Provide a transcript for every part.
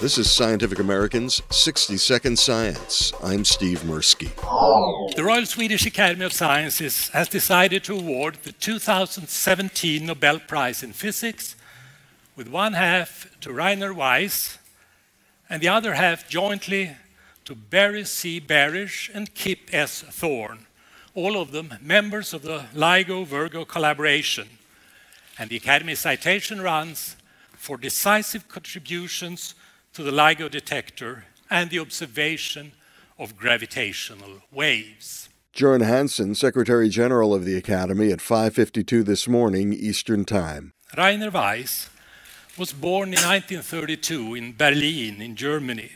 This is Scientific American's 60 Second Science. I'm Steve Mirsky. The Royal Swedish Academy of Sciences has decided to award the 2017 Nobel Prize in Physics, with one half to Rainer Weiss and the other half jointly to Barry C. Barish and Kip S. Thorne, all of them members of the LIGO Virgo collaboration. And the Academy citation runs for decisive contributions to the LIGO detector and the observation of gravitational waves. Göran Hansson, Secretary General of the Academy at 5:52 this morning Eastern Time. Rainer Weiss was born in 1932 in Berlin in Germany.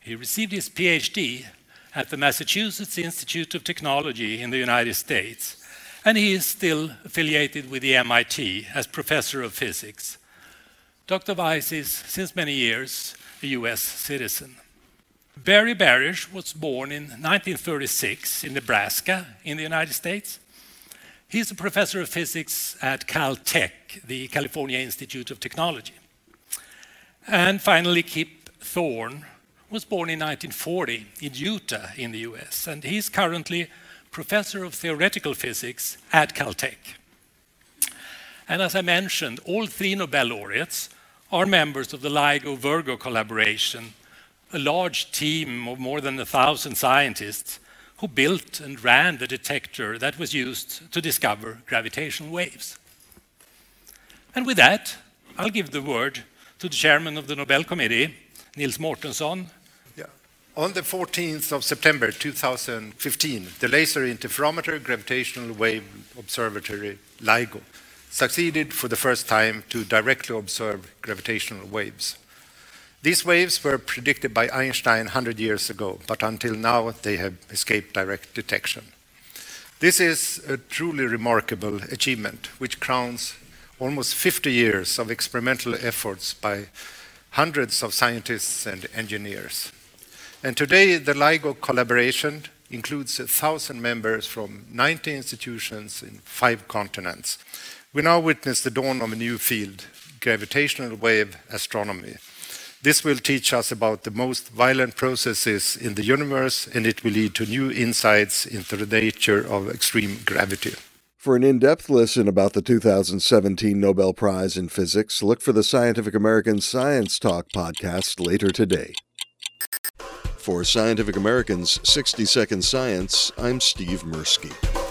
He received his PhD at the Massachusetts Institute of Technology in the United States, and he is still affiliated with the MIT as professor of physics. Dr. Weiss is, since many years, a US citizen. Barry Barish was born in 1936 in Nebraska, in the United States. He's a professor of physics at Caltech, the California Institute of Technology. And finally, Kip Thorne was born in 1940 in Utah, in the US, and he's currently professor of theoretical physics at Caltech. And as I mentioned, all three Nobel laureates are members of the LIGO Virgo collaboration, a large team of more than a thousand scientists who built and ran the detector that was used to discover gravitational waves. And with that, I'll give the word to the chairman of the Nobel Committee, Nils Mårtensson. Yeah. On the 14th of September 2015, the Laser Interferometer Gravitational Wave Observatory, LIGO, succeeded for the first time to directly observe gravitational waves. These waves were predicted by Einstein 100 years ago, but until now they have escaped direct detection. This is a truly remarkable achievement, which crowns almost 50 years of experimental efforts by hundreds of scientists and engineers. And today, the LIGO collaboration includes thousand members from 90 institutions in five continents. We now witness the dawn of a new field, gravitational wave astronomy. This will teach us about the most violent processes in the universe, and it will lead to new insights into the nature of extreme gravity. For an in depth listen about the 2017 Nobel Prize in Physics, look for the Scientific American Science Talk podcast later today. For Scientific American's 60 Second Science, I'm Steve Mirsky.